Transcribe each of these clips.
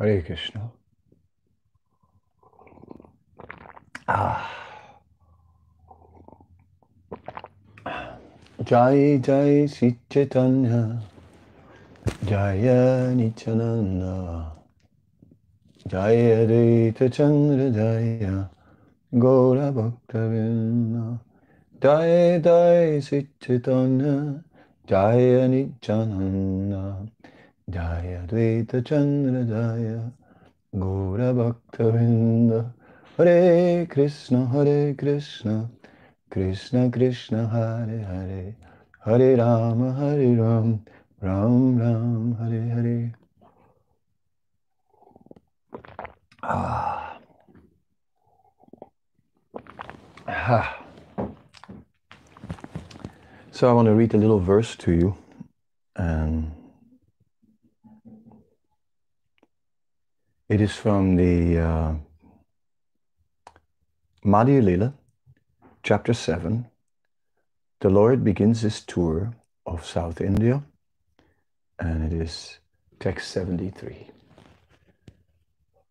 Hare Krishna. Ah. Jai Jai Sri Chaitanya Jaya Nityananda Jaya Advaita Chandra Jaya Gaura Bhaktavinda Jaya Jaya Sri Chaitanya Jaya Nityananda Jaya Advaita Chandra Jaya Gaura Bhaktavrinda Hare Krishna Hare Krishna Krishna Krishna Hare Hare Hare Rama Hare Ram Ram Ram Hare Hare Ah. ah. So I want to read a little verse to you and it is from the uh, Madhya Lila, chapter 7. The Lord begins his tour of South India, and it is text 73.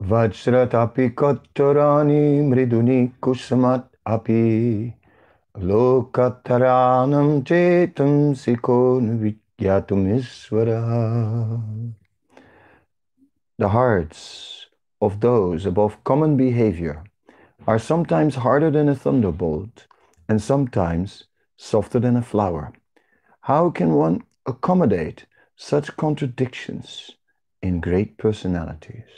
Vajratapi kottarani mriduni kusamat api lokataranam chetam sikon vigyatum isvara. The hearts of those above common behavior are sometimes harder than a thunderbolt and sometimes softer than a flower. How can one accommodate such contradictions in great personalities?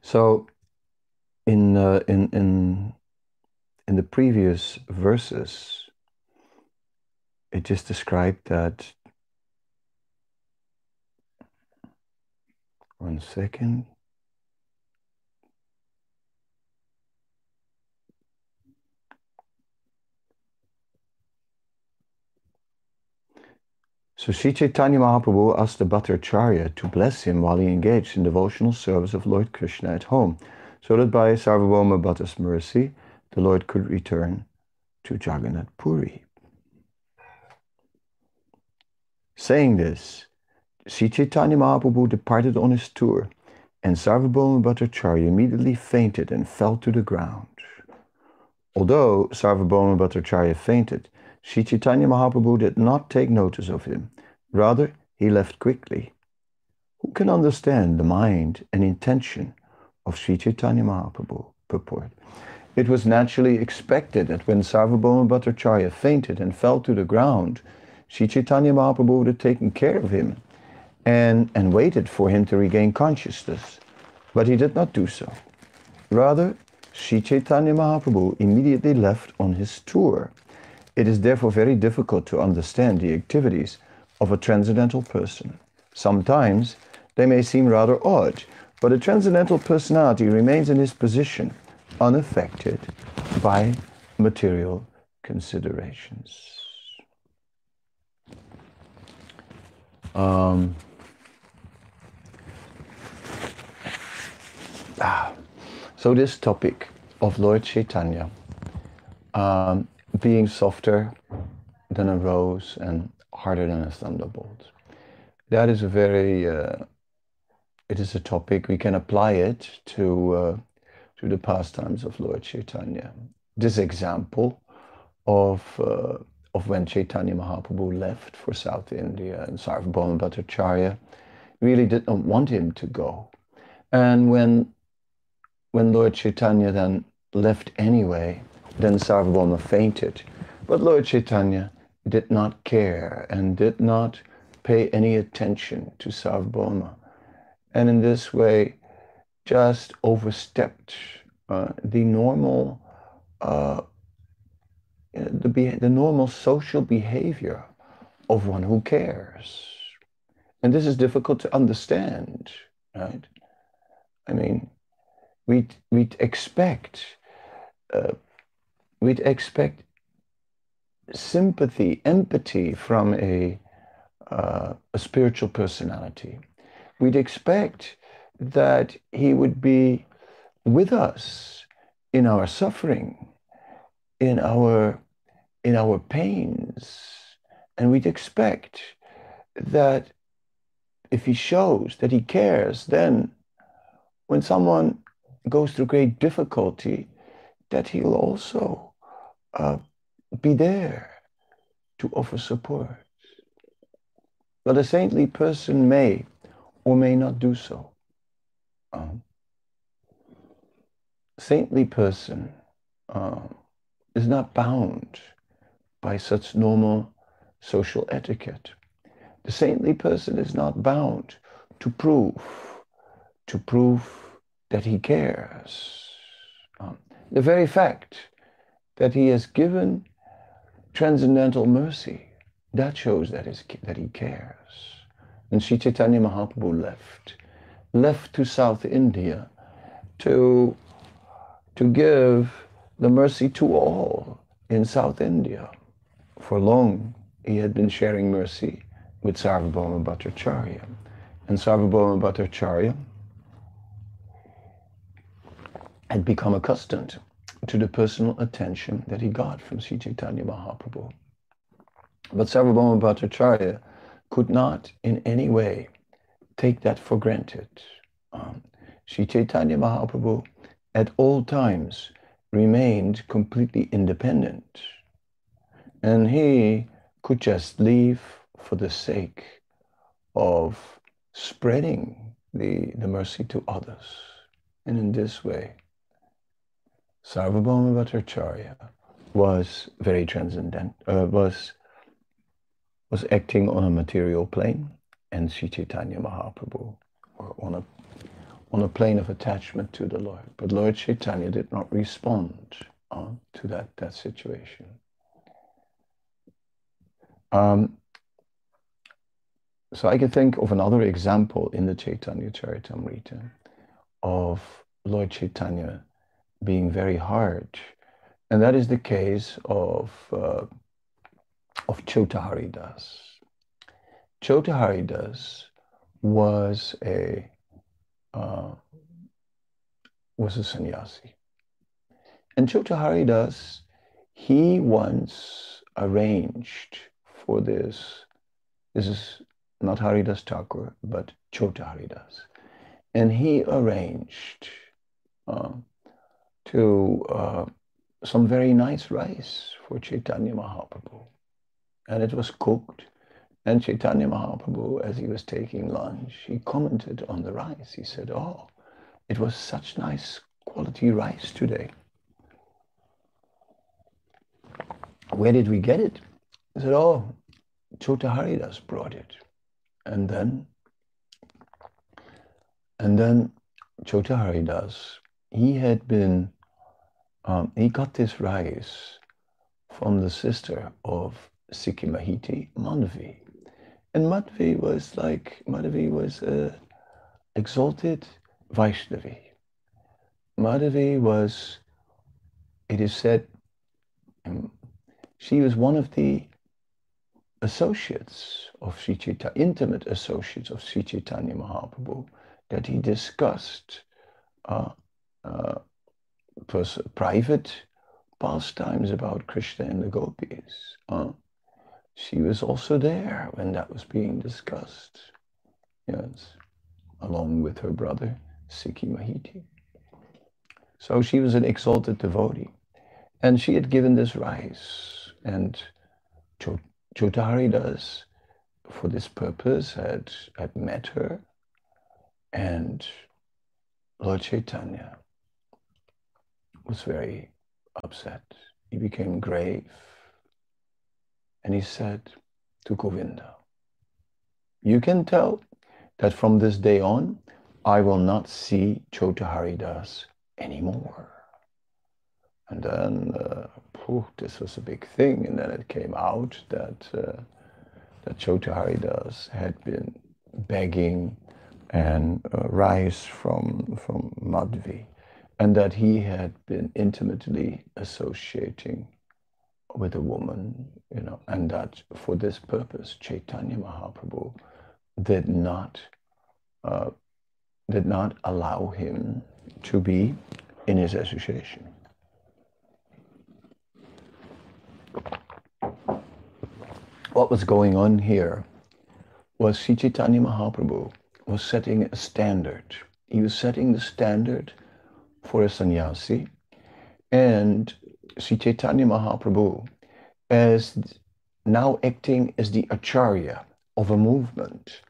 So, in uh, in in in the previous verses, it just described that. One second. So Sri Chaitanya Mahaprabhu asked the Bhattacharya to bless him while he engaged in devotional service of Lord Krishna at home, so that by Sarvabhauma Bhatta's mercy, the Lord could return to Jagannath Puri. Saying this, Sri Chaitanya Mahaprabhu departed on his tour, and Sarvabhauma Bhattacharya immediately fainted and fell to the ground. Although Sarvabhauma Bhattacharya fainted, Sri Chaitanya Mahaprabhu did not take notice of him. Rather, he left quickly. Who can understand the mind and intention of Sri Chaitanya Mahaprabhu? Purport. It was naturally expected that when Sarvabhauma Bhattacharya fainted and fell to the ground, Sri Chaitanya Mahaprabhu would have taken care of him and, and waited for him to regain consciousness. But he did not do so. Rather, Sri Chaitanya Mahaprabhu immediately left on his tour. It is therefore very difficult to understand the activities of a transcendental person. Sometimes they may seem rather odd, but a transcendental personality remains in his position unaffected by material considerations. Um, ah, so this topic of Lord Chaitanya um, being softer than a rose and harder than a thunderbolt. That is a very, uh, it is a topic we can apply it to uh, to the pastimes of Lord Chaitanya. This example of uh, of when Chaitanya Mahaprabhu left for South India and Sarvabhauma Bhattacharya really did not want him to go. And when when Lord Chaitanya then left anyway, then Sarvabhauma fainted. But Lord Chaitanya did not care and did not pay any attention to Sarvabhauma. And in this way, just overstepped uh, the normal, uh, the, the normal social behavior of one who cares. And this is difficult to understand, right? I mean, we'd, we'd expect uh, we'd expect sympathy, empathy from a, uh, a spiritual personality. We'd expect that he would be with us in our suffering, in our, in our pains, and we'd expect that if he shows that he cares, then when someone goes through great difficulty, that he'll also uh, be there to offer support. But a saintly person may or may not do so. Um, saintly person uh, is not bound by such normal social etiquette. The saintly person is not bound to prove, to prove that he cares. Um, the very fact that he has given transcendental mercy, that shows that, is, that he cares. And Sri Chaitanya Mahaprabhu left, left to South India to, to give the mercy to all in South India. For long, he had been sharing mercy with Sarvabhauma Bhattacharya. And Sarvabhauma Bhattacharya had become accustomed to the personal attention that he got from Sri Chaitanya Mahaprabhu. But Sarvabhauma Bhattacharya could not in any way take that for granted. Um, Sri Chaitanya Mahaprabhu at all times remained completely independent. And he could just leave for the sake of spreading the, the mercy to others. And in this way, Sarvabhauma Bhattacharya was very transcendent, uh, was, was acting on a material plane, and Sri Chaitanya Mahaprabhu were on a, on a plane of attachment to the Lord. But Lord Chaitanya did not respond uh, to that, that situation. Um, so I can think of another example in the Chaitanya Charitamrita of Lord Chaitanya being very hard. And that is the case of, uh, of Chotaharidas. Chotaharidas was a, uh, was a sannyasi. And Chotaharidas, he once arranged for this, this is not Haridas Thakur, but Chota Haridas. And he arranged uh, to uh, some very nice rice for Chaitanya Mahaprabhu. And it was cooked. And Chaitanya Mahaprabhu, as he was taking lunch, he commented on the rice. He said, Oh, it was such nice quality rice today. Where did we get it? He said, Oh, Chota Haridas brought it. And then, and then Chota Haridas, he had been, um, he got this rice from the sister of Sikhi Mahiti, Madhavi. And Madhavi was like, Madhavi was a exalted Vaishnavi. Madhavi was, it is said, um, she was one of the associates of Sri Chaitanya, intimate associates of Sri Chaitanya Mahaprabhu, that he discussed uh, uh, private pastimes about Krishna and the gopis. Uh, she was also there when that was being discussed. Yes, along with her brother, Sikhi Mahiti. So she was an exalted devotee. And she had given this rice. And Chotaharidas, for this purpose, had, had met her, and Lord Chaitanya was very upset. He became grave, and he said to Govinda, You can tell that from this day on, I will not see Chotaharidas anymore. And then uh, this was a big thing. And then it came out that uh, that Chotaharidas had been begging and uh, rice from from Madhvi, and that he had been intimately associating with a woman, you know, and that for this purpose Chaitanya Mahaprabhu did not uh, did not allow him to be in his association. what was going on here was Sri Chaitanya Mahaprabhu was setting a standard. He was setting the standard for a sannyasi and Sri Chaitanya Mahaprabhu as now acting as the acharya of a movement,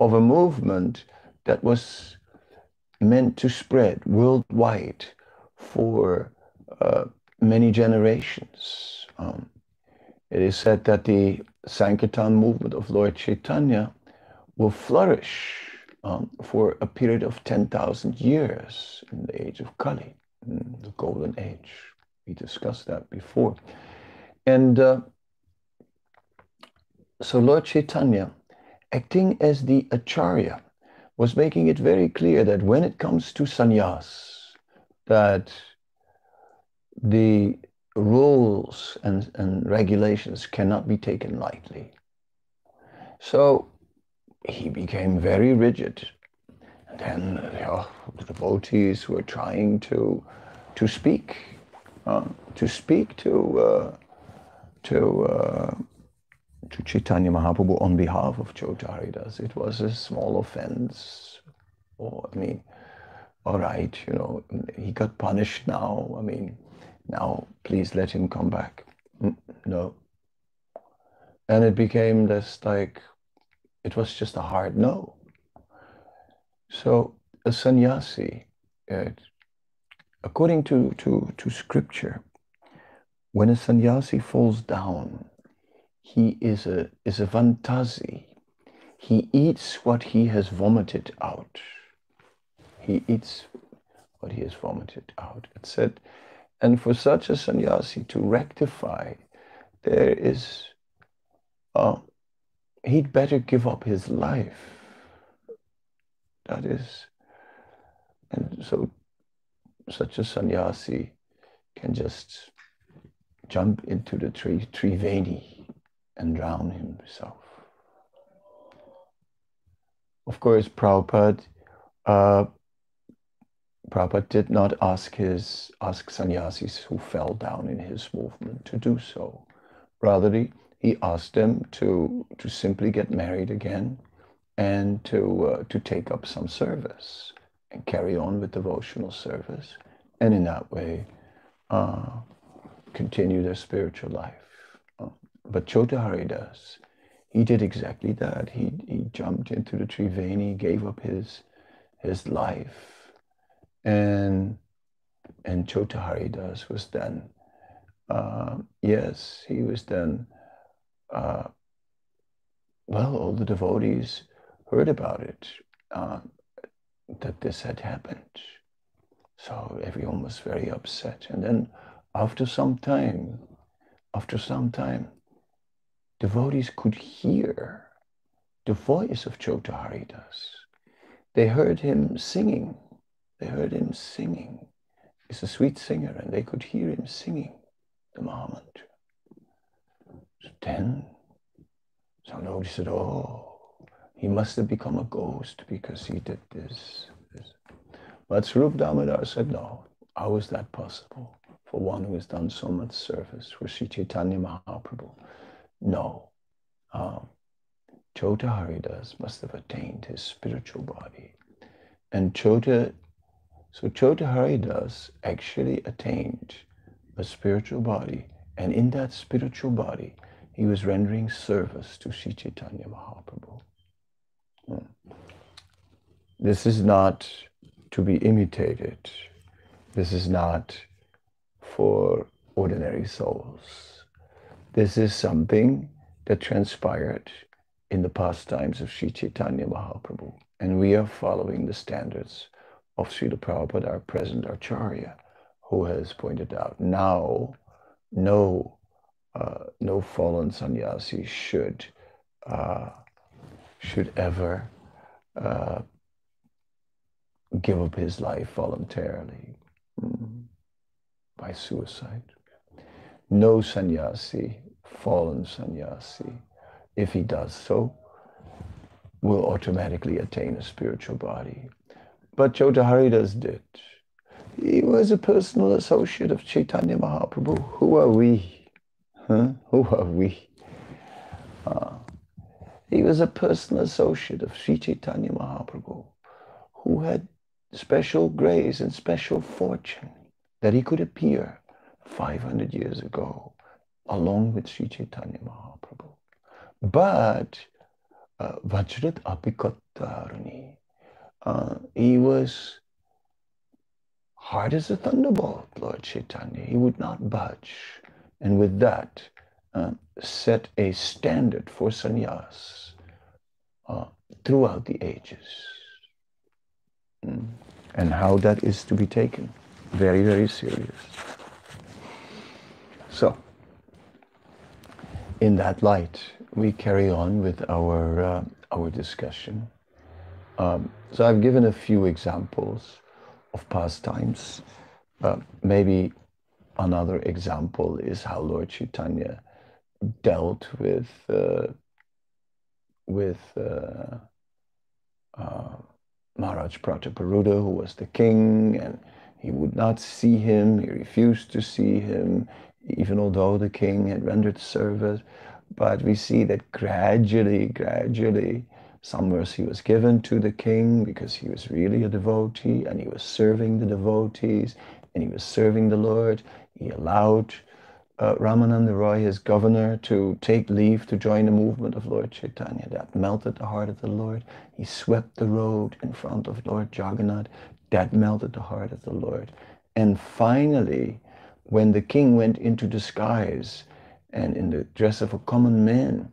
of a movement that was meant to spread worldwide for uh, many generations. Um, it is said that the Sankirtan movement of Lord Chaitanya will flourish um, for a period of 10,000 years in the age of Kali, the golden age. We discussed that before. And uh, so Lord Chaitanya, acting as the Acharya, was making it very clear that when it comes to sannyas, that the rules and, and regulations cannot be taken lightly. So he became very rigid. And then the devotees were trying to to speak, uh, to speak to uh, to uh, to Chaitanya Mahaprabhu on behalf of Chotaharidas. It was a small offense. Or, I mean, all right, you know, he got punished now. I mean, now please let him come back. Mm, no. And it became this like, it was just a hard no. So a sannyasi, uh, according to, to, to scripture, when a sannyasi falls down, he is a, is a vantasi. He eats what he has vomited out. He eats what he has vomited out. It said, and for such a sannyasi to rectify, there is, uh, he'd better give up his life. That is, and so such a sannyasi can just jump into the tree, tree Triveni and drown himself. Of course, Prabhupada, uh, Prabhupada did not ask his ask sannyasis who fell down in his movement to do so. Rather, he, asked them to to simply get married again and to uh, to take up some service and carry on with devotional service, and in that way uh, continue their spiritual life. But Chotaharidas, he did exactly that. He, he jumped into the Triveni, gave up his, his life. And, and Chotaharidas was then, uh, yes, he was then, uh, well, all the devotees heard about it, uh, that this had happened. So everyone was very upset. And then after some time, after some time, devotees could hear the voice of Chotaharidas. They heard him singing. They heard him singing. He's a sweet singer, and they could hear him singing the Mahamantra. So then, some devotees said, Oh, he must have become a ghost because he did this. this. But Swarup Damodar said, No, how is that possible for one who has done so much service for Sri Chaitanya Mahaprabhu? No. Um, Chota Haridas must have attained his spiritual body. And Chota, so Chota Haridas actually attained a spiritual body. And in that spiritual body, he was rendering service to Sri Chaitanya Mahaprabhu. Hmm. This is not to be imitated. This is not for ordinary souls. This is something that transpired in the pastimes of Sri Chaitanya Mahaprabhu. And we are following the standards of Srila Prabhupada, our present Acharya, who has pointed out now no, uh, no fallen sannyasi should, uh, should ever uh, give up his life voluntarily mm, by suicide. No sannyasi fallen sannyasi, if he does so, will automatically attain a spiritual body. But Chotaharidas did. He was a personal associate of Chaitanya Mahaprabhu. Who are we? Huh? Who are we? Uh, He was a personal associate of Sri Chaitanya Mahaprabhu who had special grace and special fortune that he could appear 500 years ago along with Sri Chaitanya Mahaprabhu. But uh, Vajrat uh, he was hard as a thunderbolt, Lord Chaitanya. He would not budge. And with that, uh, set a standard for sannyas uh, throughout the ages. Mm. And how that is to be taken. Very, very serious. So, in that light, we carry on with our, uh, our discussion. Um, so I've given a few examples of pastimes. Uh, maybe another example is how Lord Chaitanya dealt with uh, with uh, uh, Maharaj Prataparudra, who was the king, and he would not see him. He refused to see him, even although the king had rendered service. But we see that gradually, gradually, some mercy was given to the king because he was really a devotee and he was serving the devotees and he was serving the Lord. He allowed uh, Ramananda Roy, his governor, to take leave to join the movement of Lord Chaitanya. That melted the heart of the Lord. He swept the road in front of Lord Jagannath. That melted the heart of the Lord. And finally, when the king went into disguise and in the dress of a common man,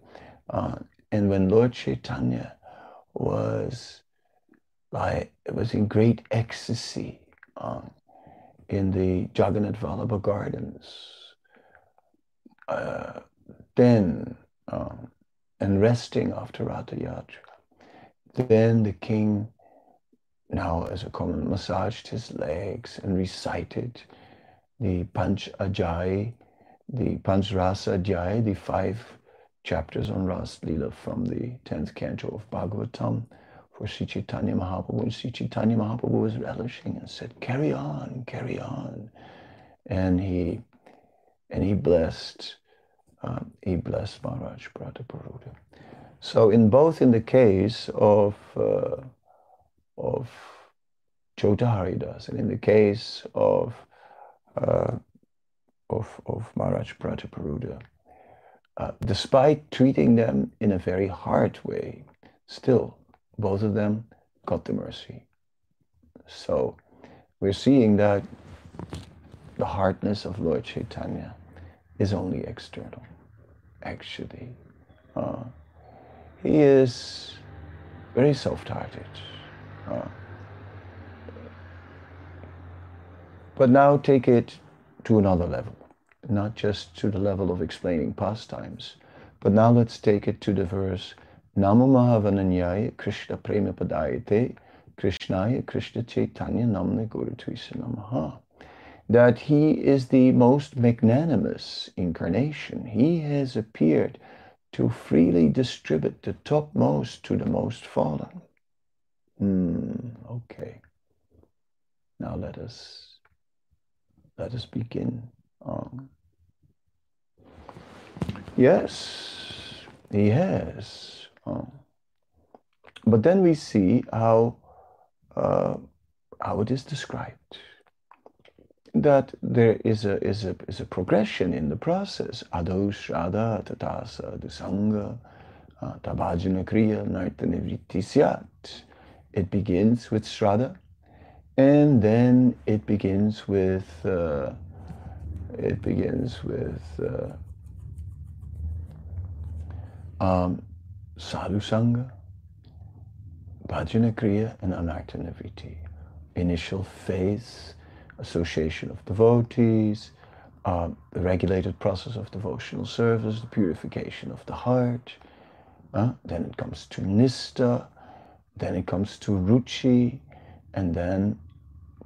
uh, and when Lord Chaitanya was like was in great ecstasy um, in the Jagannath Vallabha Gardens. Uh, then um, and resting after Ratha Yatra. Then the king, now as a common, massaged his legs and recited the Panch Ajay, the Panch Rasa Ajay, the five chapters on Ras Lila from the 10th canto of Bhagavatam for Sri Chaitanya Mahaprabhu. And Sri Chaitanya Mahaprabhu was relishing and said, carry on, carry on. And he, and he blessed, uh, he blessed Maharaj Prataparudra. So in both in the case of, uh, of Chota Haridas and in the case of, uh, of, of Maharaj Prataparudra, uh, despite treating them in a very hard way, still, both of them got the mercy. So we're seeing that the hardness of Lord Chaitanya is only external. Actually, uh, he is very soft-hearted. Uh, but now take it to another level not just to the level of explaining pastimes, but now let's take it to the verse Namo Mahavadanyaya Krishna Prema Padayate Krishnaya Krishna Chaitanya Namne Guru Namaha. That he is the most magnanimous incarnation. He has appeared to freely distribute the topmost to the most fallen. Hmm, okay. Now let us let us begin. Um, Yes, he has. Oh. But then we see how uh, how it is described that there is a is a is a progression in the process. Ado Shraddha Tatasa Dusanga uh, Tabhajana Kriya Nartanivritti Syat. It begins with Shraddha and then it begins with uh, it begins with uh, um, sadhu sangha, bhajana kriya, and anarthanivritti. Initial phase, association of devotees, uh, the regulated process of devotional service, the purification of the heart. Uh, then it comes to nista, then it comes to ruchi, and then,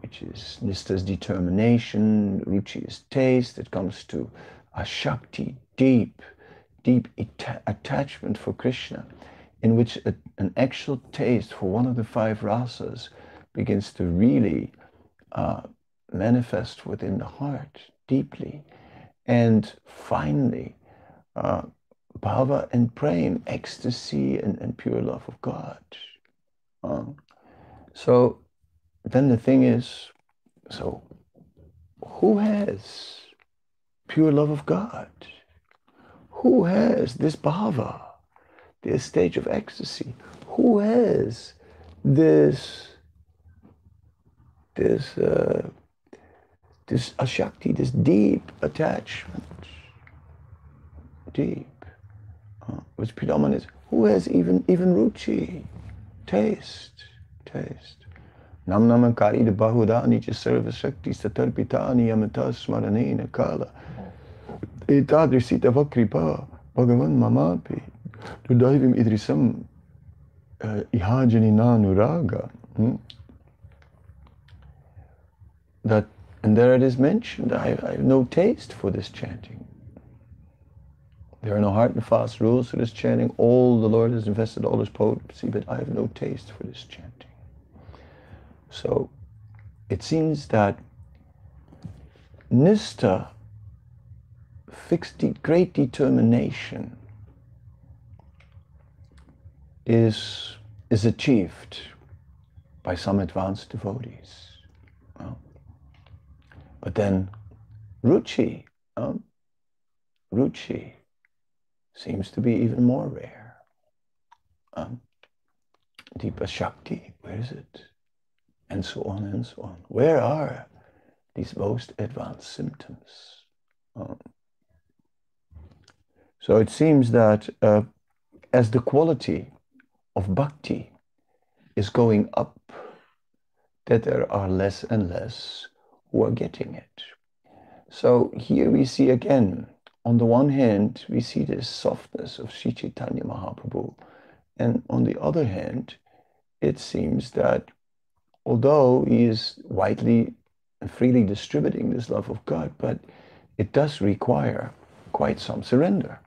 which is nista's determination, ruchi is taste, it comes to ashakti, deep, deep attachment for Krishna, in which a, an actual taste for one of the five rasas begins to really uh, manifest within the heart deeply. And finally, uh, bhava and prem, ecstasy and, and pure love of God. Uh, so then the thing is, so who has pure love of God? Who has this bhava, this stage of ecstasy? Who has this this uh, this ashakti, this deep attachment, deep, uh, which predominates. Who has even even ruchi, taste, taste. Nam namankari de bahudani cha sarva shakti satarpitani amata smaranena kala. Bhagavan mamapi. Tudaivim idrisam uh, ihajani nanuraga. Hmm? That and there it is mentioned, I, I, have no taste for this chanting. There are no hard and fast rules for this chanting. All the Lord has invested all his potency, but I have no taste for this chanting. So it seems that Nista, fixed de great determination, is, is achieved by some advanced devotees. Well, but then Ruchi, um, Ruchi seems to be even more rare. Um, Deepa Shakti, where is it? And so on and so on. Where are these most advanced symptoms? Um, so it seems that uh, as the quality of bhakti is going up, that there are less and less who are getting it. So here we see again, on the one hand, we see this softness of Sri Chaitanya Mahaprabhu, and on the other hand, it seems that although he is widely and freely distributing this love of God, but it does require quite some surrender.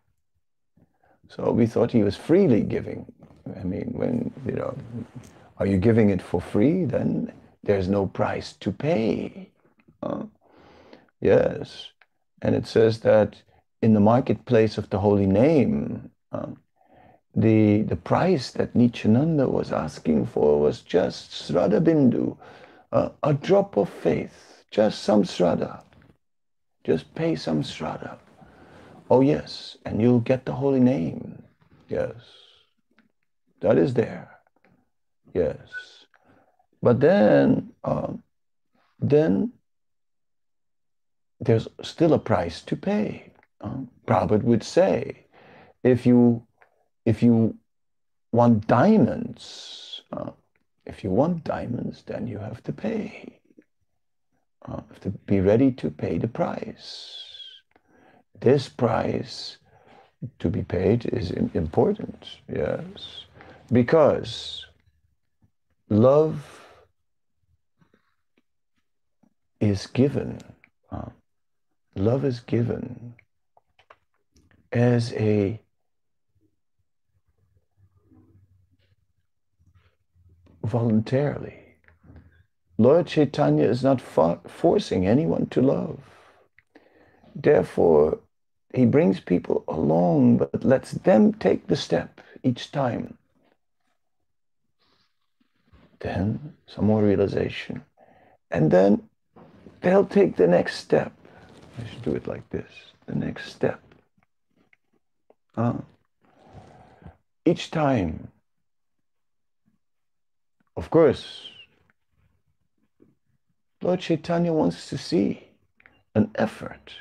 So we thought he was freely giving. I mean, when, you know, are you giving it for free? Then there's no price to pay. Uh, yes. And it says that in the marketplace of the holy name, uh, the, the price that Nityananda was asking for was just Sraddha Bindu, uh, a drop of faith, just some Sraddha. Just pay some Sraddha. Oh, yes, and you'll get the holy name. Yes. That is there. Yes. But then, um, then there's still a price to pay. Uh, Prabhupada would say, if you if you want diamonds, uh, if you want diamonds, then you have to pay. Uh, have to be ready to pay the price. This price to be paid is important, yes, because love is given. Uh, love is given as a voluntarily. Lord Chaitanya is not forcing anyone to love. Therefore, he brings people along, but lets them take the step each time. Then some more realization. And then they'll take the next step. I should do it like this the next step. Uh, each time of course, Lord Chaitanya wants to see an effort.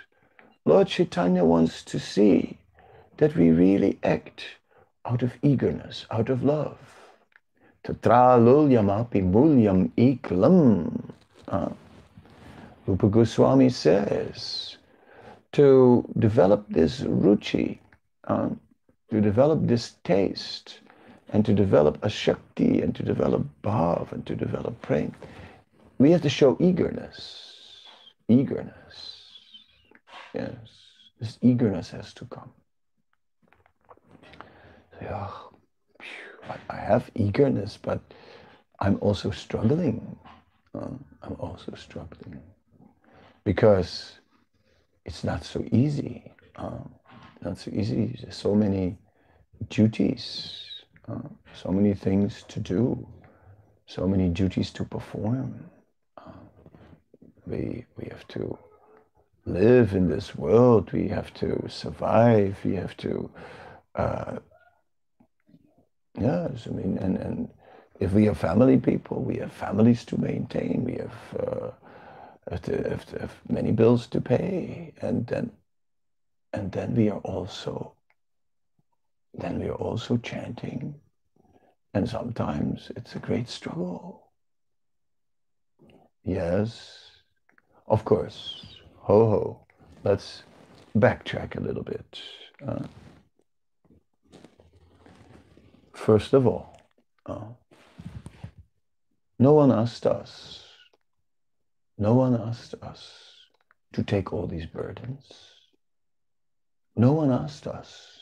Lord Chaitanya wants to see that we really act out of eagerness, out of love. Tatra lulyamapi mulyam iklam. Uh, Rupa Goswami says to develop this ruchi, uh, to develop this taste, and to develop a Shakti and to develop Bhav and to develop praying, we have to show eagerness. Eagerness. Yes. This eagerness has to come. Yeah, I have eagerness, but I'm also struggling. Uh, I'm also struggling because it's not so easy. Uh, not so easy. There's so many duties, uh, so many things to do, so many duties to perform. Uh, we we have to live in this world. We have to survive. We have to, uh, yes, I mean, and, and if we are family people, we have families to maintain. We have, uh, have, to, have, to have many bills to pay, and then, and then we are also, then we are also chanting, and sometimes it's a great struggle. Yes, of course ho ho, let's backtrack a little bit. Uh, first of all, uh, no one asked us, no one asked us to take all these burdens. No one asked us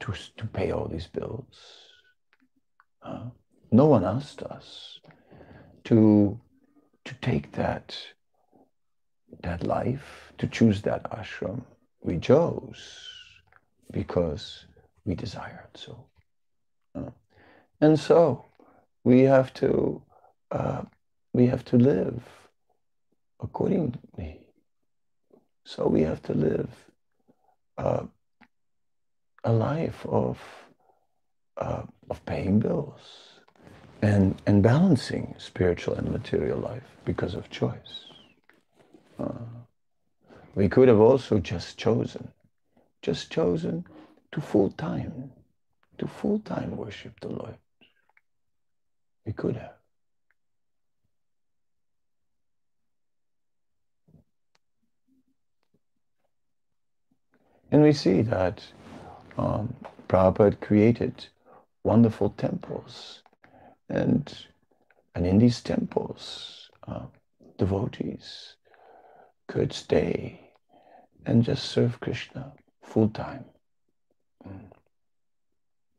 to, to pay all these bills. Uh, no one asked us to, to take that that life, to choose that ashram, we chose because we desired so. Uh, and so we have to uh, we have to live accordingly. So we have to live uh, a life of uh, of paying bills and and balancing spiritual and material life because of choice. Uh, we could have also just chosen, just chosen to full time, to full time worship the Lord. We could have. And we see that um, Prabhupada created wonderful temples. And, and in these temples, uh, devotees could stay and just serve Krishna full time. Mm.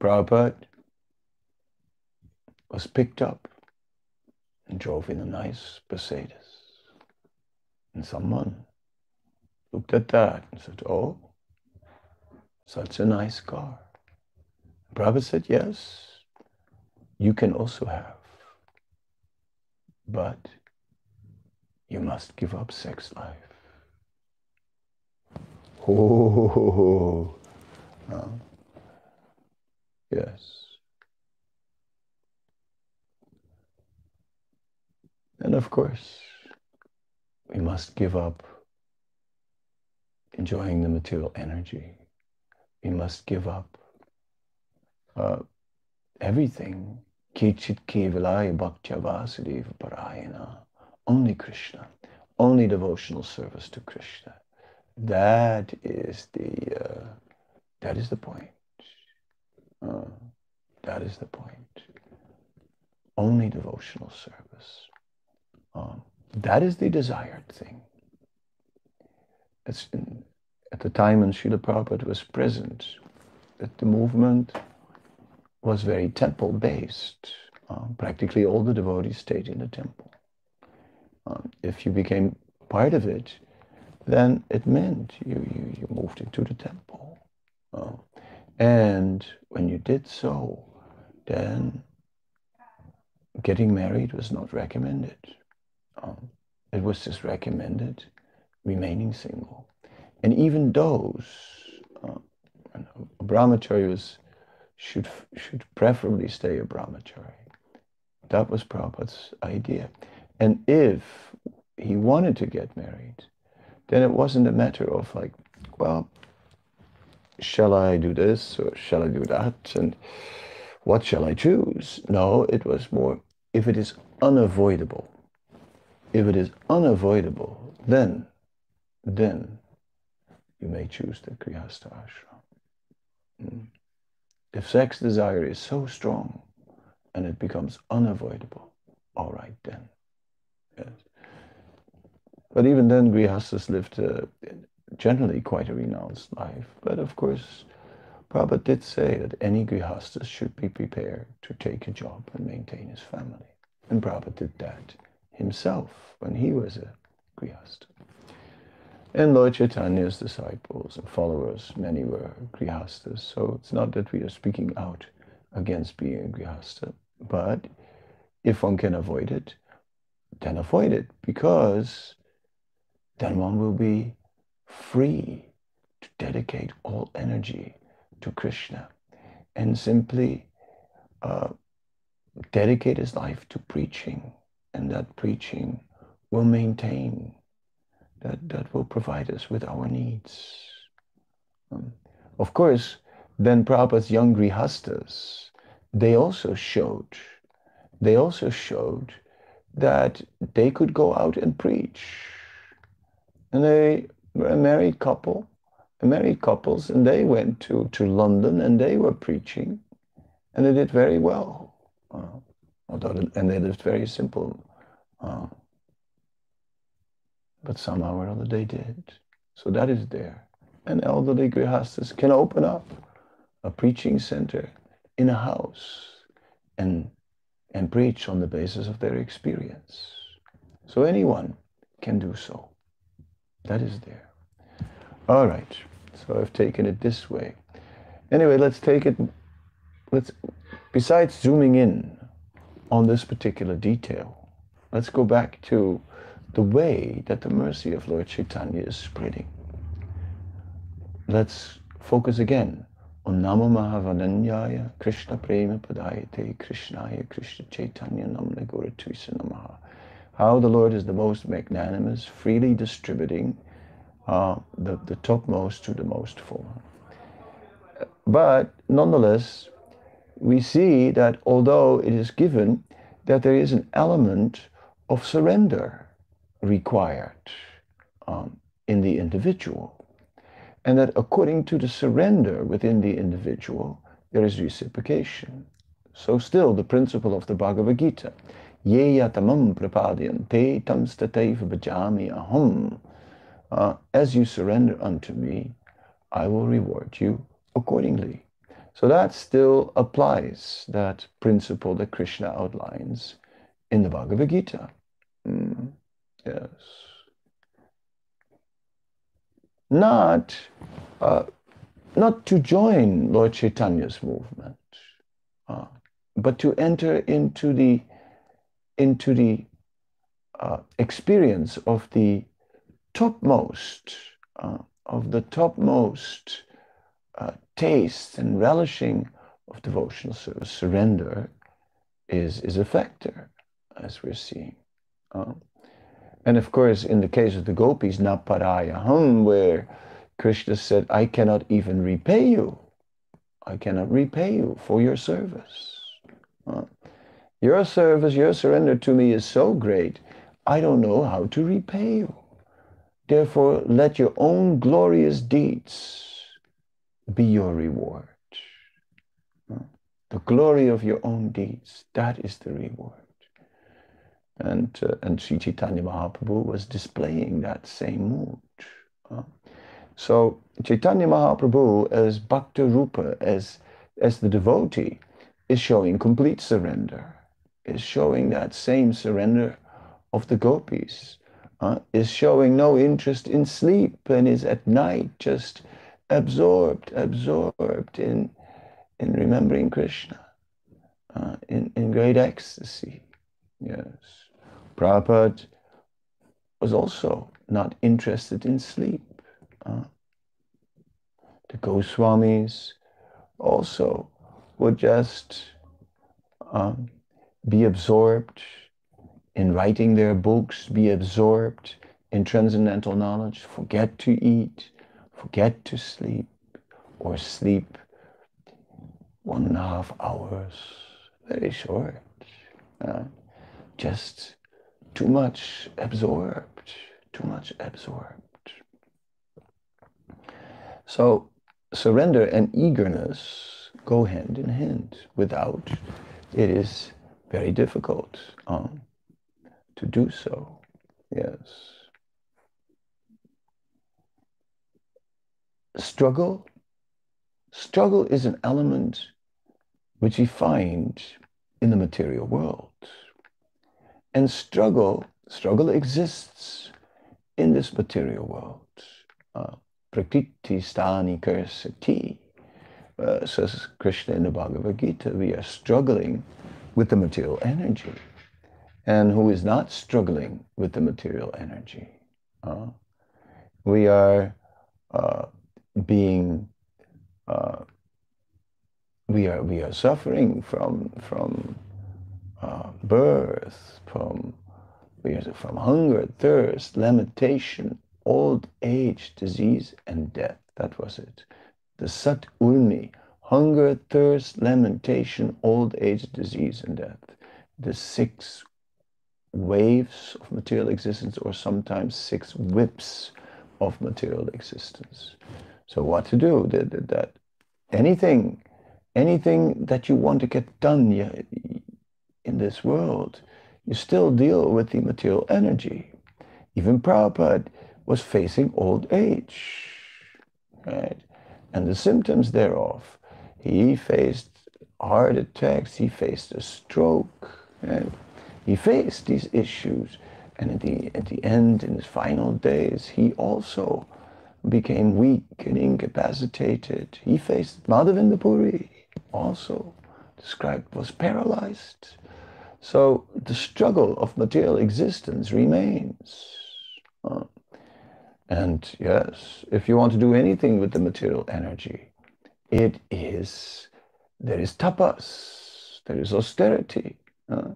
Prabhupada was picked up and drove in a nice Mercedes. And someone looked at that and said, Oh, such a nice car. Prabhupada said, Yes, you can also have. But you must give up sex life. Oh, yes. And of course, we must give up enjoying the material energy. We must give up uh, everything. Kichit vasudeva parayana only Krishna, only devotional service to Krishna. That is the uh, that is the point. Uh, that is the point. Only devotional service. Um, that is the desired thing. In, at the time when Srila Prabhupada was present, that the movement was very temple based. Uh, practically all the devotees stayed in the temple um, if you became part of it, then it meant you, you, you moved into the temple. Uh, and when you did so, then getting married was not recommended. Um, it was just recommended remaining single. And even those, uh, should, should preferably stay a brahmachari. That was Prabhupada's idea. And if he wanted to get married, then it wasn't a matter of like, well, shall I do this or shall I do that? And what shall I choose? No, it was more, if it is unavoidable, if it is unavoidable, then, then you may choose the Grihastha ashram. Mm. If sex desire is so strong and it becomes unavoidable, all right then. But even then, Grihasthas lived generally quite a renounced life. But of course, Prabhupada did say that any Grihasthas should be prepared to take a job and maintain his family. And Prabhupada did that himself when he was a Grihastha. And Lord Chaitanya's disciples and followers, many were grihastas. So it's not that we are speaking out against being a grihasta, but if one can avoid it, then avoid it because then one will be free to dedicate all energy to Krishna and simply uh, dedicate his life to preaching. And that preaching will maintain, that, that will provide us with our needs. Um, of course, then Prabhupada's young grihastas, they also showed, they also showed that they could go out and preach. And they were a married couple, married couples, and they went to, to London and they were preaching, and they did very well. Uh, although, and they lived very simple. Uh, but somehow or other they did. So that is there. And elderly grihastas can open up a preaching center in a house and and preach on the basis of their experience. So anyone can do so. That is there. All right. So I've taken it this way. Anyway, let's take it. Let's, besides zooming in on this particular detail, let's go back to the way that the mercy of Lord Chaitanya is spreading. Let's focus again Om Namo Mahavadanyaya Krishna Prema Padayate Krishnaya Krishna Chaitanya Namne Guratuisa Namaha. How the Lord is the most magnanimous, freely distributing uh, the, the topmost to the most full. But nonetheless, we see that although it is given, that there is an element of surrender required um, in the individual and that according to the surrender within the individual, there is reciprocation. So still the principle of the Bhagavad Gita, ye yatamam prapadyante tam stataiva bhajami aham. Uh, as you surrender unto me, I will reward you accordingly. So that still applies, that principle that Krishna outlines in the Bhagavad Gita. Mm, yes not uh, not to join Lord Chaitanya's movement, uh, but to enter into the into the uh, experience of the topmost uh, of the topmost uh, taste and relishing of devotional service. Surrender is is a factor, as we're seeing. Uh, and of course, in the case of the gopis, naparayaham, where Krishna said, I cannot even repay you. I cannot repay you for your service. Your service, your surrender to me is so great, I don't know how to repay you. Therefore, let your own glorious deeds be your reward. The glory of your own deeds, that is the reward. And, uh, and Sri Chaitanya Mahaprabhu was displaying that same mood. Uh, so Chaitanya Mahaprabhu as Bhakta Rupa, as, as the devotee, is showing complete surrender, is showing that same surrender of the gopis, uh, is showing no interest in sleep and is at night just absorbed, absorbed in, in remembering Krishna, uh, in, in great ecstasy. Yes. Prabhupada was also not interested in sleep. Uh, the Goswamis also would just um, be absorbed in writing their books, be absorbed in transcendental knowledge, forget to eat, forget to sleep, or sleep one and a half hours, very short. Uh, just too much absorbed, too much absorbed. So surrender and eagerness go hand in hand. Without, it is very difficult um, to do so. Yes. Struggle. Struggle is an element which we find in the material world. And struggle, struggle exists in this material world. Uh, Prakriti stani uh, says Krishna in the Bhagavad Gita. We are struggling with the material energy. And who is not struggling with the material energy? Uh, we are uh, being uh, we are we are suffering from from uh, birth, from from hunger, thirst, lamentation, old age, disease, and death. That was it. The Sat Urmi, hunger, thirst, lamentation, old age, disease, and death. The six waves of material existence, or sometimes six whips of material existence. So what to do? That, that anything, anything that you want to get done in this world, you still deal with the material energy. Even Prabhupada was facing old age, right? And the symptoms thereof. He faced heart attacks, he faced a stroke, and he faced these issues. And at the, at the end, in his final days, he also became weak and incapacitated. He faced Madhavendra Puri, also described, was paralyzed. So the struggle of material existence remains. And yes, if you want to do anything with the material energy, it is, there is tapas, there is austerity. Uh,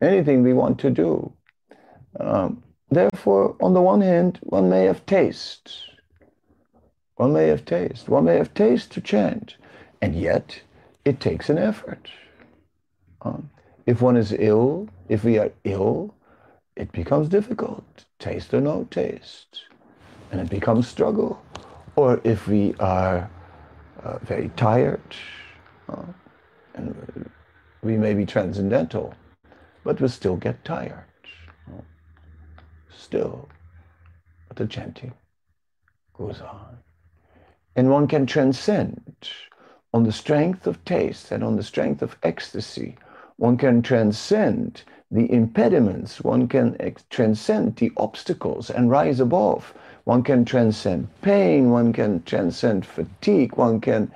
anything we want to do. Um, therefore, on the one hand, one may have taste. One may have taste. One may have taste to chant. And yet, it takes an effort. Um, if one is ill, if we are ill, it becomes difficult. Taste or no taste. And it becomes struggle. Or if we are uh, very tired, uh, and we may be transcendental, but we still get tired. Uh, still, the chanting goes on. And one can transcend on the strength of taste and on the strength of ecstasy one can transcend the impediments, one can transcend the obstacles and rise above. One can transcend pain, one can transcend fatigue, one can,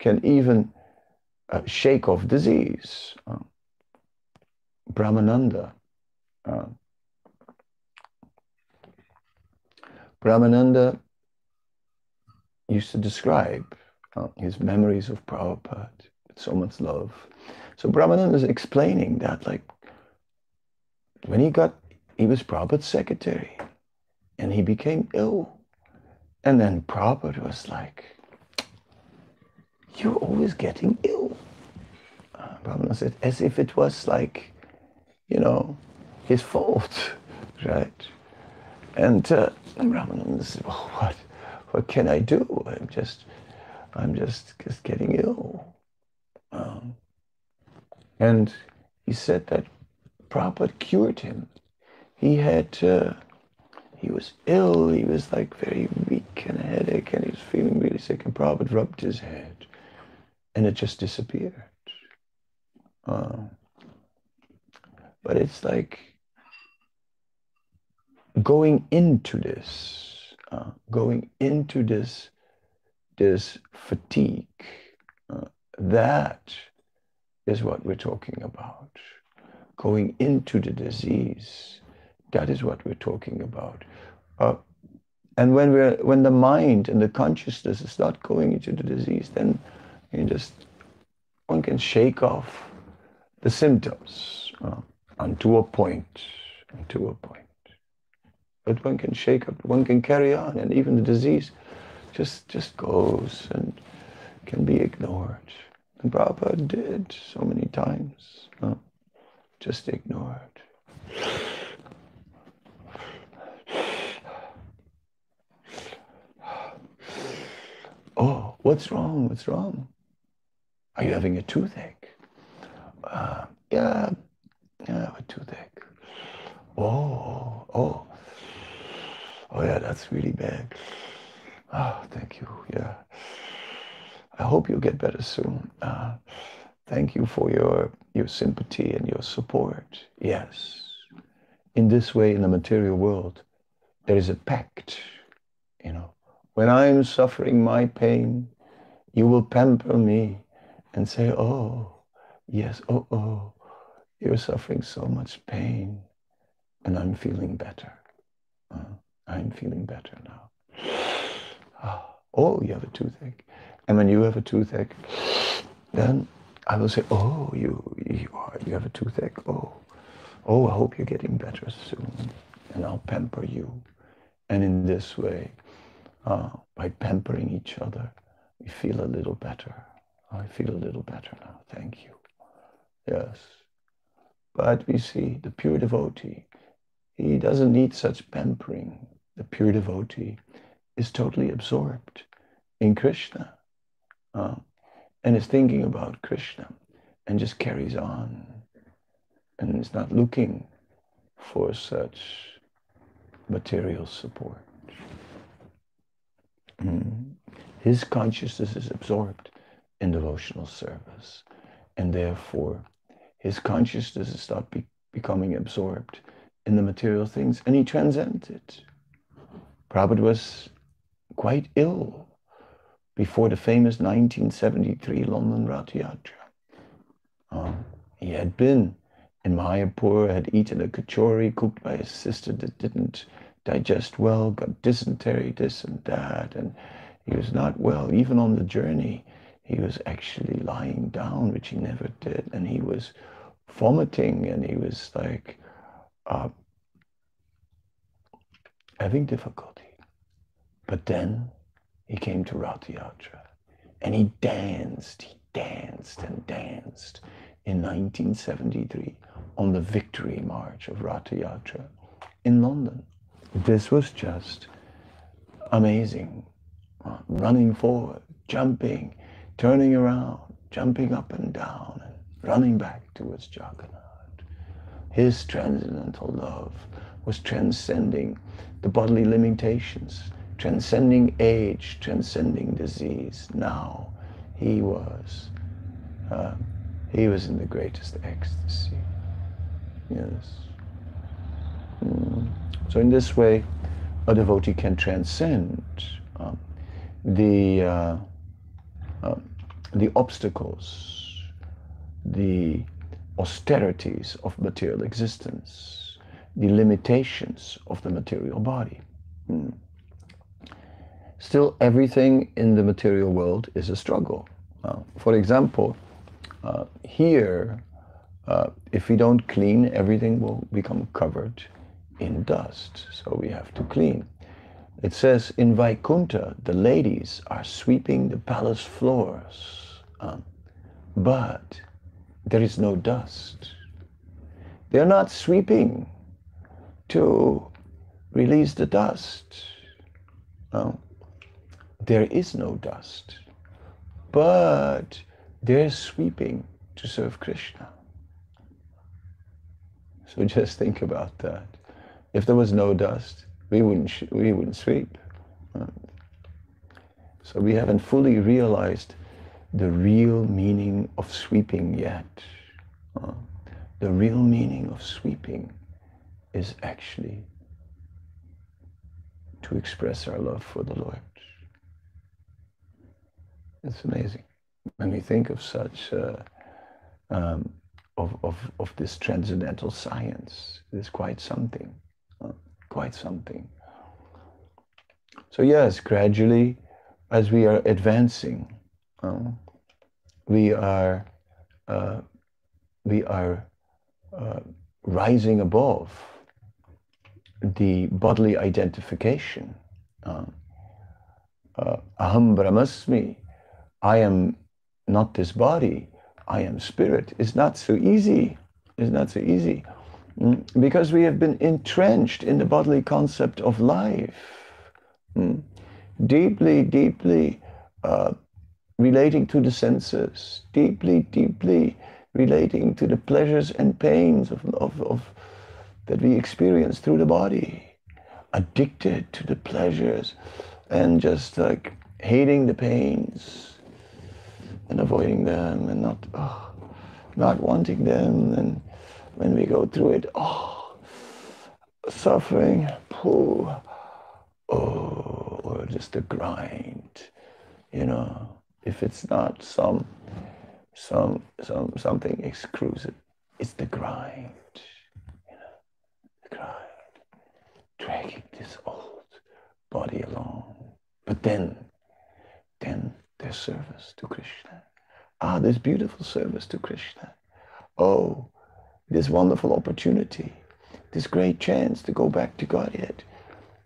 can even uh, shake off disease. Uh, Brahmananda. Uh, Brahmananda used to describe uh, his memories of Prabhupada so much love. So Brahmananda is explaining that, like, when he got, he was Prabhupada's secretary, and he became ill. And then Prabhupada was like, you're always getting ill. Uh, Brahmananda said, as if it was like, you know, his fault, right? And uh, Brahmananda said, well, what, what can I do? I'm just, I'm just, just getting ill. Um, and he said that Prabhupada cured him. He had, uh, he was ill, he was like very weak and a headache, and he was feeling really sick, and Prabhupada rubbed his head, and it just disappeared. Uh, but it's like going into this, uh, going into this, this fatigue, uh, that is what we're talking about. Going into the disease, that is what we're talking about. Uh, and when we're when the mind and the consciousness is not going into the disease, then you just one can shake off the symptoms uh, unto a point, unto a point. But one can shake up, one can carry on, and even the disease just just goes and can be ignored. And Prabhupada did so many times. Just ignored. Oh, what's wrong? What's wrong? Are you having a toothache? Uh, yeah, yeah, I have a toothache. Oh, oh, oh, yeah, that's really bad. Oh, thank you. Yeah. I hope you'll get better soon. Uh, thank you for your, your sympathy and your support. Yes. In this way, in the material world, there is a pact, you know. When I am suffering my pain, you will pamper me and say, oh, yes, oh, oh, you're suffering so much pain and I'm feeling better. Uh, I'm feeling better now. Oh, you have a toothache. And when you have a toothache, then I will say, oh, you, you, are, you have a toothache. Oh, oh, I hope you're getting better soon. And I'll pamper you. And in this way, uh, by pampering each other, we feel a little better. I feel a little better now. Thank you. Yes. But we see the pure devotee, he doesn't need such pampering. The pure devotee is totally absorbed in Krishna uh, and is thinking about Krishna and just carries on and is not looking for such material support. Mm. His consciousness is absorbed in devotional service, and therefore his consciousness is not be becoming absorbed in the material things, and he transcends it. Prabhupada was quite ill before the famous 1973 London Rath Yatra. Um, he had been in Mayapur, had eaten a kachori cooked by his sister that didn't digest well, got dysentery, this and that, and he was not well. Even on the journey, he was actually lying down, which he never did, and he was vomiting, and he was like uh, having difficulty. But then he came to Rath Yatra, and he danced, he danced and danced in 1973 on the Victory March of Rath Yatra in London. This was just amazing uh, running forward, jumping, turning around, jumping up and down, and running back towards Jagannath. His transcendental love was transcending the bodily limitations, transcending age, transcending disease. Now he was, uh, he was in the greatest ecstasy. Yes. Mm. So in this way, a devotee can transcend um, the, uh, uh, the obstacles, the austerities of material existence, the limitations of the material body. Hmm. Still, everything in the material world is a struggle. Uh, for example, uh, here, uh, if we don't clean, everything will become covered in dust. So we have to clean. It says in Vaikunta, the ladies are sweeping the palace floors, um, but there is no dust. They're not sweeping to release the dust. There is no dust, but they're sweeping to serve Krishna. So just think about that. If there was no dust, we wouldn't, we wouldn't sweep. So we haven't fully realized the real meaning of sweeping yet. The real meaning of sweeping is actually to express our love for the Lord. It's amazing. When we think of such, uh, um, of, of, of this transcendental science, it is quite something quite something. So yes, gradually, as we are advancing, uh, we are uh, we are uh, rising above the bodily identification. Uh, uh, aham brahmasmi, I am not this body, I am spirit. It's not so easy. It's not so easy. Mm? Because we have been entrenched in the bodily concept of life. Mm? Deeply, deeply uh, relating to the senses, deeply, deeply relating to the pleasures and pains of, of, of that we experience through the body, addicted to the pleasures and just like hating the pains and avoiding them and not oh, not wanting them. And when we go through it, oh, suffering, pooh, oh, or just the grind, you know, if it's not some, some, some, something exclusive, it's the grind, you know, the grind, dragging this old body along. But then, then there's service to Krishna. Ah, this beautiful service to Krishna. Oh, this wonderful opportunity, this great chance to go back to Godhead.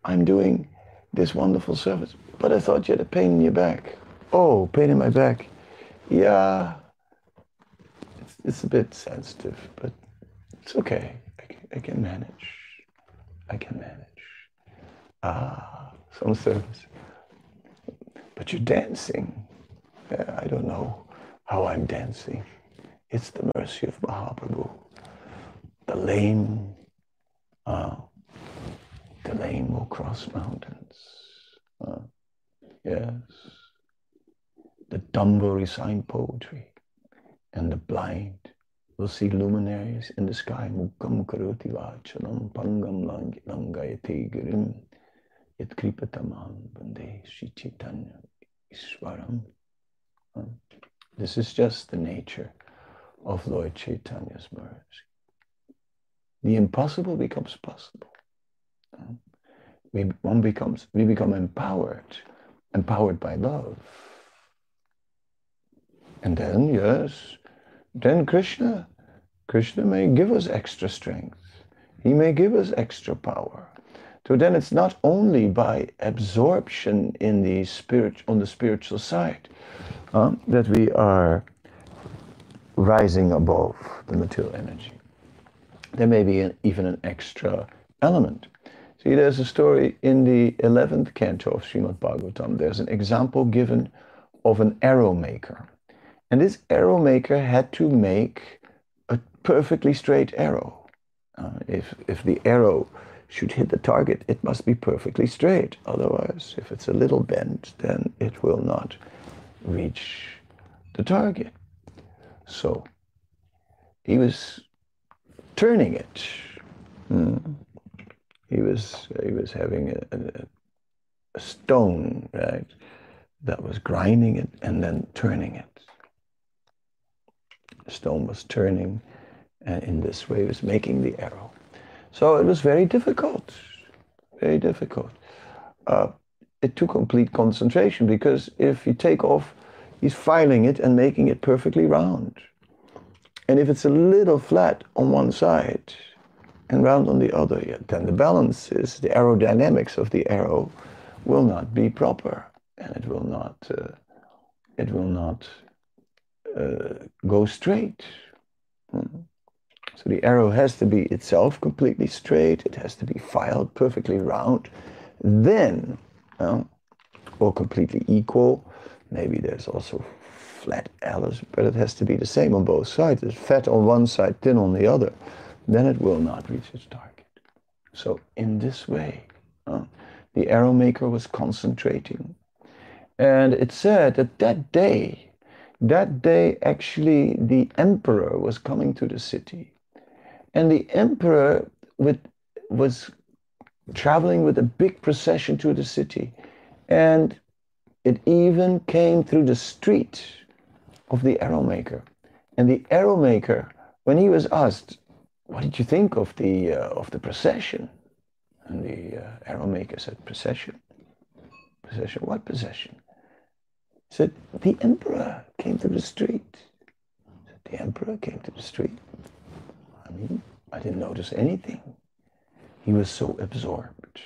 I'm doing this wonderful service, but I thought you had a pain in your back. Oh, pain in my back. Yeah, it's, it's a bit sensitive, but it's okay. I can, I can manage. I can manage. Ah, some service. But you're dancing. I don't know how I'm dancing. It's the mercy of Mahaprabhu. The lame, uh, the lame will cross mountains. Uh, yes. The dumb will recite poetry, and the blind will see luminaries in the sky. Mukam karoti vachanam pangam langayate girim yat kripatamam bande Chaitanya Iswaram. Uh, this is just the nature of Lord Chaitanya's mercy. The impossible becomes possible. We, one becomes, we become empowered, empowered by love. And then, yes, then Krishna, Krishna may give us extra strength. He may give us extra power. So then it's not only by absorption in the spirit, on the spiritual side, uh, that we are rising above the material energy. There may be an, even an extra element. See, there's a story in the 11th canto of Srimad Bhagavatam. There's an example given of an arrow maker. And this arrow maker had to make a perfectly straight arrow. Uh, if, if the arrow should hit the target, it must be perfectly straight. Otherwise, if it's a little bent, then it will not reach the target. So he was turning it. Mm. He was he was having a, a, a, stone right that was grinding it and then turning it. The stone was turning, and in this way was making the arrow. So it was very difficult, very difficult. Uh, it took complete concentration because if you take off, he's filing it and making it perfectly round. And if it's a little flat on one side and round on the other, yeah, then the balance is the aerodynamics of the arrow will not be proper and it will not, uh, it will not uh, go straight. So the arrow has to be itself completely straight. It has to be filed perfectly round. Then or completely equal. Maybe there's also flat Alice, but it has to be the same on both sides. It's fat on one side, thin on the other. Then it will not reach its target. So in this way, uh, the arrow maker was concentrating. And it said that that day, that day actually the emperor was coming to the city. And the emperor with, was traveling with a big procession to the city. And it even came through the street of the arrow maker. And the arrow maker, when he was asked, what did you think of the, uh, of the procession? And the uh, arrow maker said, procession? Procession? What procession? He said, the emperor came through the street. Said, the emperor came through the street. I mean, I didn't notice anything. He was so absorbed.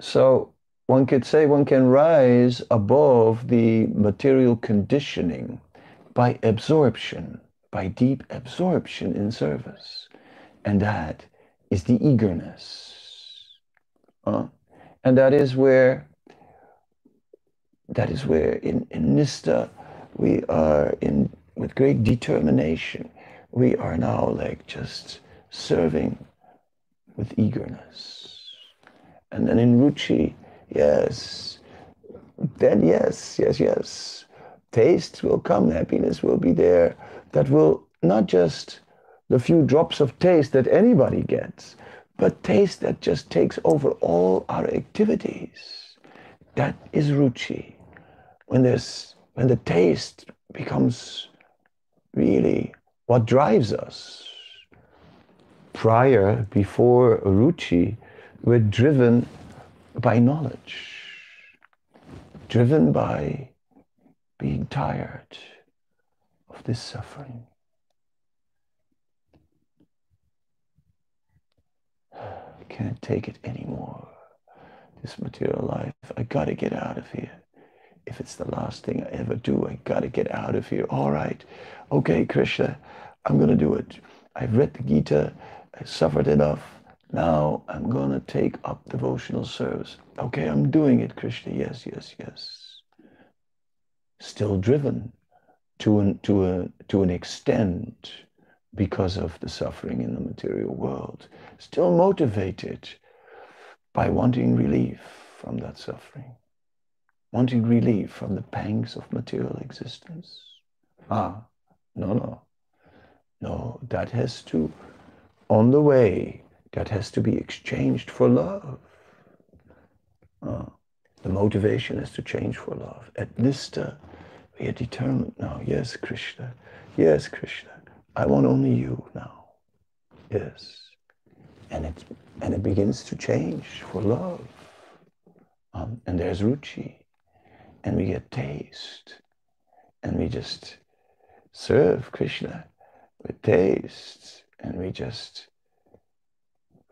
So one could say one can rise above the material conditioning by absorption, by deep absorption in service. And that is the eagerness. Uh, and that is where that is where in, in Nista we are in with great determination. We are now like just serving with eagerness. And then in Ruchi, yes, then yes, yes, yes, taste will come, happiness will be there. That will not just the few drops of taste that anybody gets, but taste that just takes over all our activities. That is ruchi. When there's when the taste becomes really what drives us. Prior, before ruchi, we're driven by knowledge, driven by being tired of this suffering. I can't take it anymore. This material life, I gotta get out of here. If it's the last thing I ever do, I gotta get out of here. All right, okay, Krishna, I'm gonna do it. I've read the Gita, I suffered enough. Now I'm gonna take up devotional service. Okay, I'm doing it, Krishna. Yes, yes, yes. Still driven to an, to a, to an extent because of the suffering in the material world, still motivated by wanting relief from that suffering, wanting relief from the pangs of material existence. Ah, no, no, no, that has to, on the way, that has to be exchanged for love. Ah, the motivation is to change for love. At Nista, we are determined now. Yes, Krishna. Yes, Krishna. I want only you now. Yes. And it, and it begins to change for love. Um, and there's ruchi. And we get taste. And we just serve Krishna with taste. And we just,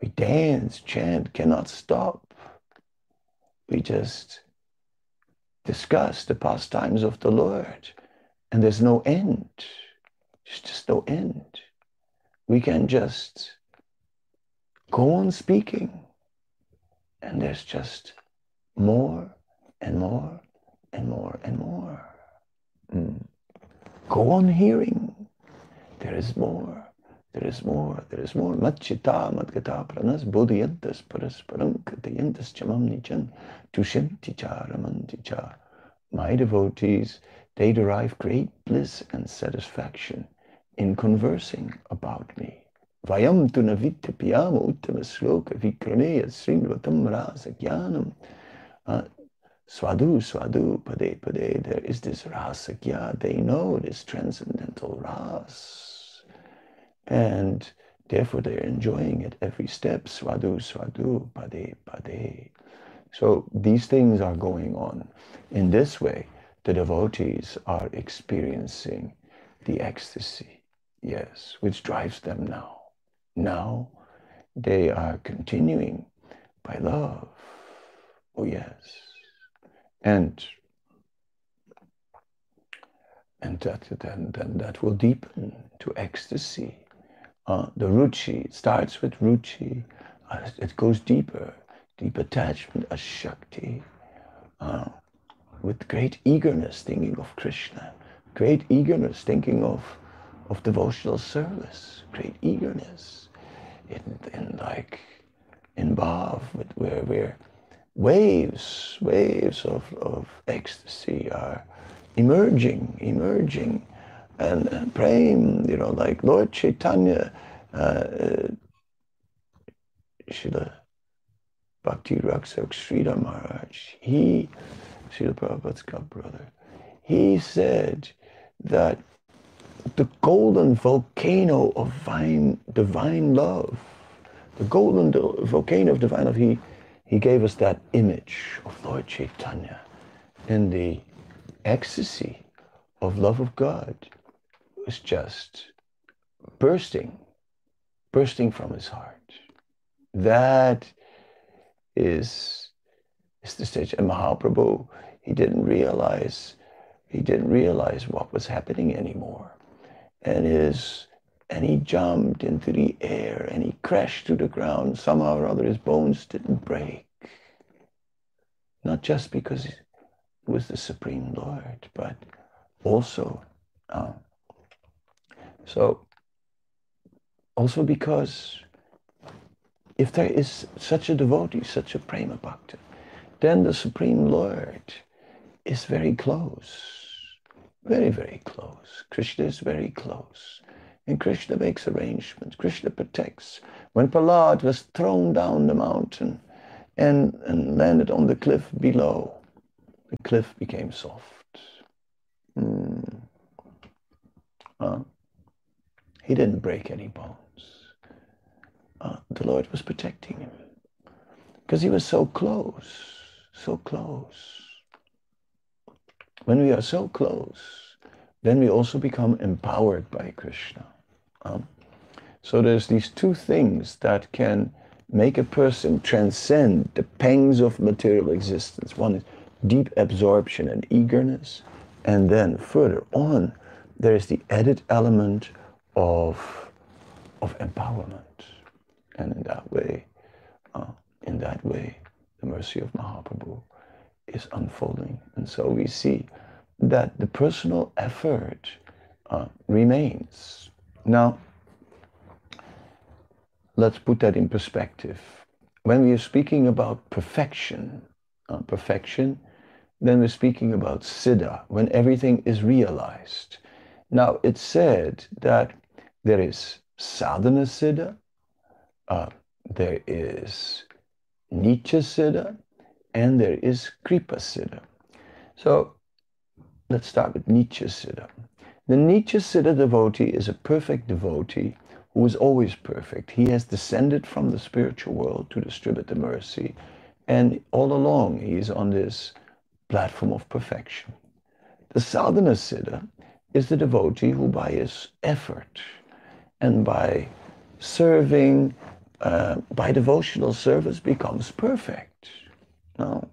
we dance, chant, cannot stop. We just discuss the pastimes of the Lord. And there's no end. There's just no end. We can just go on speaking, and there's just more and more and more and more. Mm. Go on hearing. There is more. There is more. There is more. Machita madgata pranas bodhiyantas parasparam katayantas chamam nichan tushanti cha ramanti cha. My devotees, they derive great bliss and satisfaction in conversing about me. Vayam tu navitapyama uttama sloka vikrameya srinvatam rasa jnanam. Swadu, swadu, pade, pade. There is this rasa jnana. They know this transcendental ras. And therefore they're enjoying it every step. Swadu, swadu, pade, pade. So these things are going on. In this way, the devotees are experiencing the ecstasy Yes, which drives them now. Now they are continuing by love. Oh, yes. And and that then, then that will deepen to ecstasy. Uh, the ruchi starts with ruchi, uh, it goes deeper, deep attachment, a shakti, uh, with great eagerness thinking of Krishna, great eagerness thinking of of devotional service, great eagerness, in, in like in Bhav, where where waves, waves of, of ecstasy are emerging, emerging, and, praying, you know, like Lord Chaitanya, uh, uh, Bhakti Raksak Sridhar Maharaj, he, Srila Prabhupada's brother, he said that the golden volcano of divine, divine love. The golden volcano of divine love. He, he gave us that image of Lord Chaitanya in the ecstasy of love of God was just bursting, bursting from his heart. That is, is the stage. And Mahaprabhu, he didn't realize, he didn't realize what was happening anymore and his and he jumped into the air and he crashed to the ground. Somehow or other, his bones didn't break. Not just because he was the Supreme Lord, but also, uh, so also because if there is such a devotee, such a prema bhakta, then the Supreme Lord is very close very, very close. Krishna is very close. And Krishna makes arrangements. Krishna protects. When Prahlad was thrown down the mountain and, and landed on the cliff below, the cliff became soft. Mm. Uh, he didn't break any bones. Uh, the Lord was protecting him because he was so close, so close. When we are so close, then we also become empowered by Krishna. Um, so there's these two things that can make a person transcend the pangs of material existence. One is deep absorption and eagerness, and then further on, there is the added element of, of empowerment. And in that way, uh, in that way, the mercy of Mahaprabhu is unfolding. And so we see that the personal effort uh, remains. Now, let's put that in perspective. When we are speaking about perfection, uh, perfection, then we're speaking about siddha, when everything is realized. Now, it's said that there is sadhana siddha, uh, there is nitya siddha, and there is kripa siddha. So let's start with nitya siddha. The nitya siddha devotee is a perfect devotee who is always perfect. He has descended from the spiritual world to distribute the mercy, and all along he is on this platform of perfection. The sadhana siddha is the devotee who by his effort and by serving, uh, by devotional service becomes perfect. No?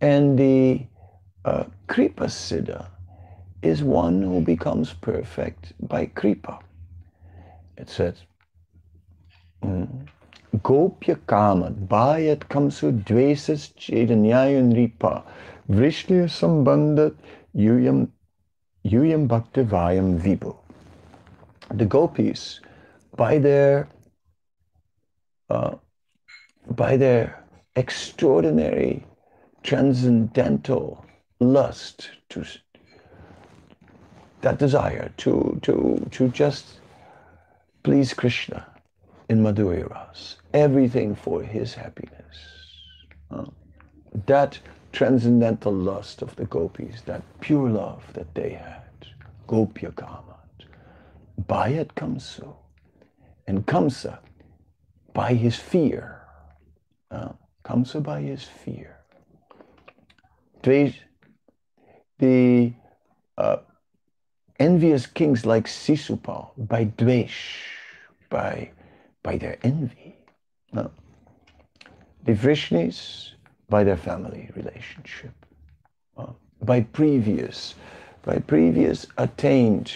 And the uh, Kripa Siddha is one who becomes perfect by Kripa. It says, mm, Gopya Kamat Bhayat Kamsu Dvesas Chedanyayan Ripa Vrishniya Sambandhat Yuyam Yuyam Bhaktivayam Vibhu the gopis, by their uh, by their extraordinary transcendental lust to that desire to to to just please Krishna in Madhurya Ras, everything for his happiness. That transcendental lust of the gopis, that pure love that they had, Gopya Kama Bhayat Kamsa. And Kamsa, by his fear, uh, Kamsa by his fear. The uh, envious kings like Sisupal, by Dvesh, by, by their envy. Uh, the Vrishnis, by their family relationship. Uh, by previous, by previous attained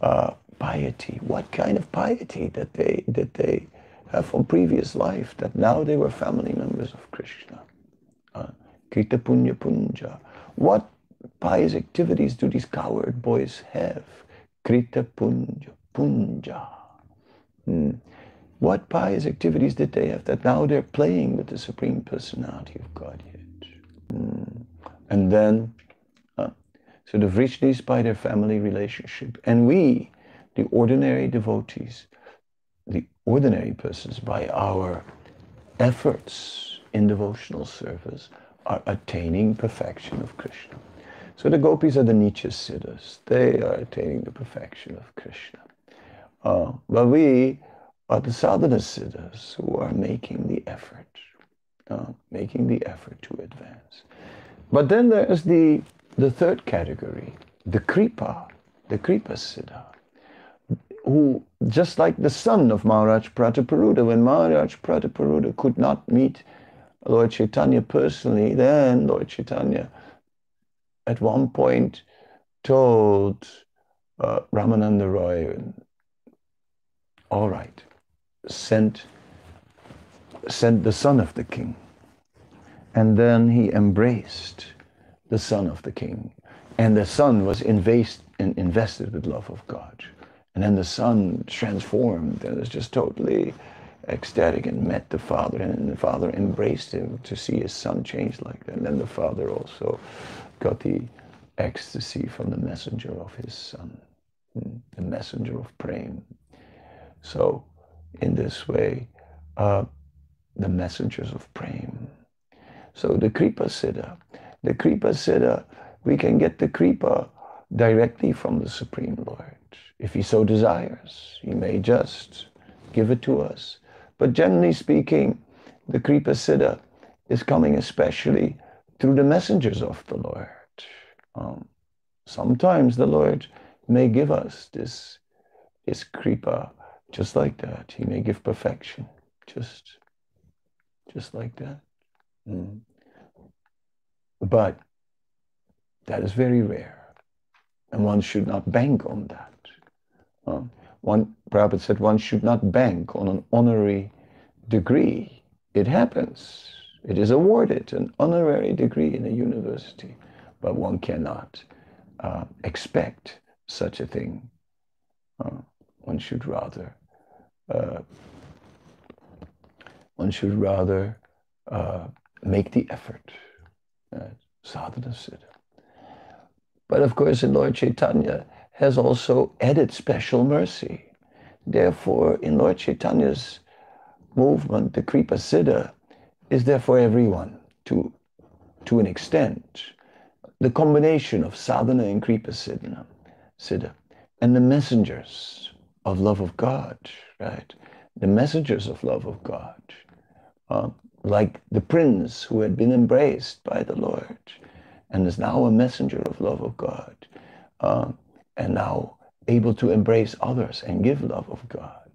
uh, piety. What kind of piety that they that they have from previous life that now they were family members of Krishna. Uh, Krita Punya Punja. What pious activities do these coward boys have? Krita Punya Punja. Hmm. What pious activities did they have that now they're playing with the Supreme Personality of Godhead? Hmm. And then, uh, so the Vrishnis by their family relationship. And we, the ordinary devotees, the ordinary persons, by our efforts in devotional service, are attaining perfection of Krishna. So the gopis are the Nitya Siddhas. They are attaining the perfection of Krishna. Uh, but we are the sadhana siddhas who are making the effort, uh, making the effort to advance. But then there's the, the third category, the kripa, the kripa siddha who, just like the son of Maharaj Prataparudra, when Maharaj Prataparudra could not meet Lord Chaitanya personally, then Lord Chaitanya at one point told uh, Ramananda Roy, all right, send, send the son of the king. And then he embraced the son of the king. And the son was invest, invested with love of God. And then the son transformed and was just totally ecstatic and met the father. And the father embraced him to see his son change like that. And then the father also got the ecstasy from the messenger of his son. the messenger of praying. So, in this way, uh, the messengers of praying. So the Kripa Siddha, the Kripa Siddha, we can get the Kripa directly from the Supreme Lord. If he so desires, he may just give it to us. But generally speaking, the Kripa Siddha is coming especially through the messengers of the Lord. Um, sometimes the Lord may give us this, this Kripa just like that. He may give perfection just, just like that. Mm. But that is very rare. And one should not bank on that. Um, one Prabhupada said one should not bank on an honorary degree. It happens. It is awarded, an honorary degree in a university, but one cannot uh, expect such a thing. Uh, one should rather uh, one should rather uh, make the effort. Sadhana siddha. But of course, in Lord Chaitanya has also added special mercy. Therefore, in Lord Chaitanya's movement, the Kripa Siddha is there for everyone to, to an extent. The combination of sadhana and Kripa Siddha, Siddha and the messengers of love of God, right? The messengers of love of God, uh, like the prince who had been embraced by the Lord and is now a messenger of love of God, uh, and now able to embrace others and give love of God.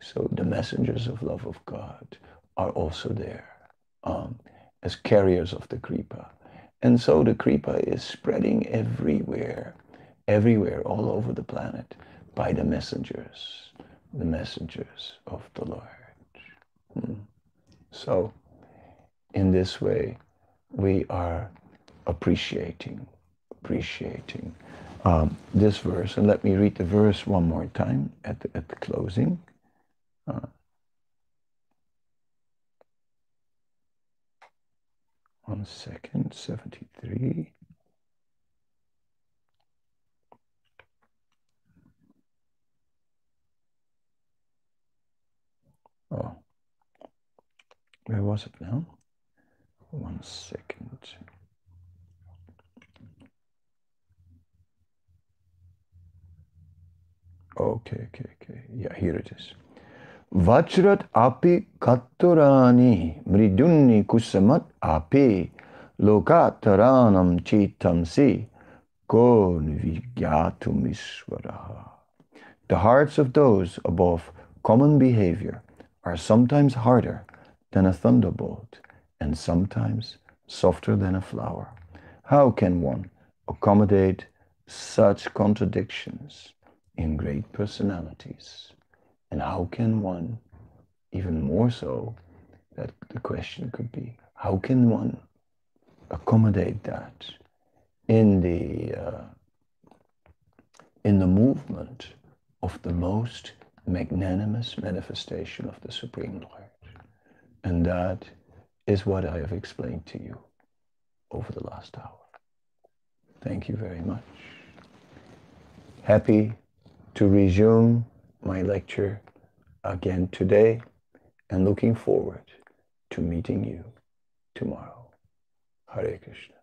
So the messengers of love of God are also there um, as carriers of the Kripa. And so the Kripa is spreading everywhere, everywhere, all over the planet by the messengers, the messengers of the Lord. Hmm. So, in this way, we are appreciating, appreciating um, this verse. And let me read the verse one more time at the, at the closing. Uh, one second, 73. Oh, where was it now? One second. Okay, okay, okay. Yeah, here it is. Vajrat api katturani mridunni kusamat api lokataranam chitamsi kon. The hearts of those above common behavior are sometimes harder than a thunderbolt and sometimes softer than a flower. How can one accommodate such contradictions in great personalities? And how can one, even more so, that the question could be, how can one accommodate that in the uh, in the movement of the most magnanimous manifestation of the Supreme Lord? And that is what I have explained to you over the last hour. Thank you very much. Happy to resume my lecture again today and looking forward to meeting you tomorrow. هاری کشنا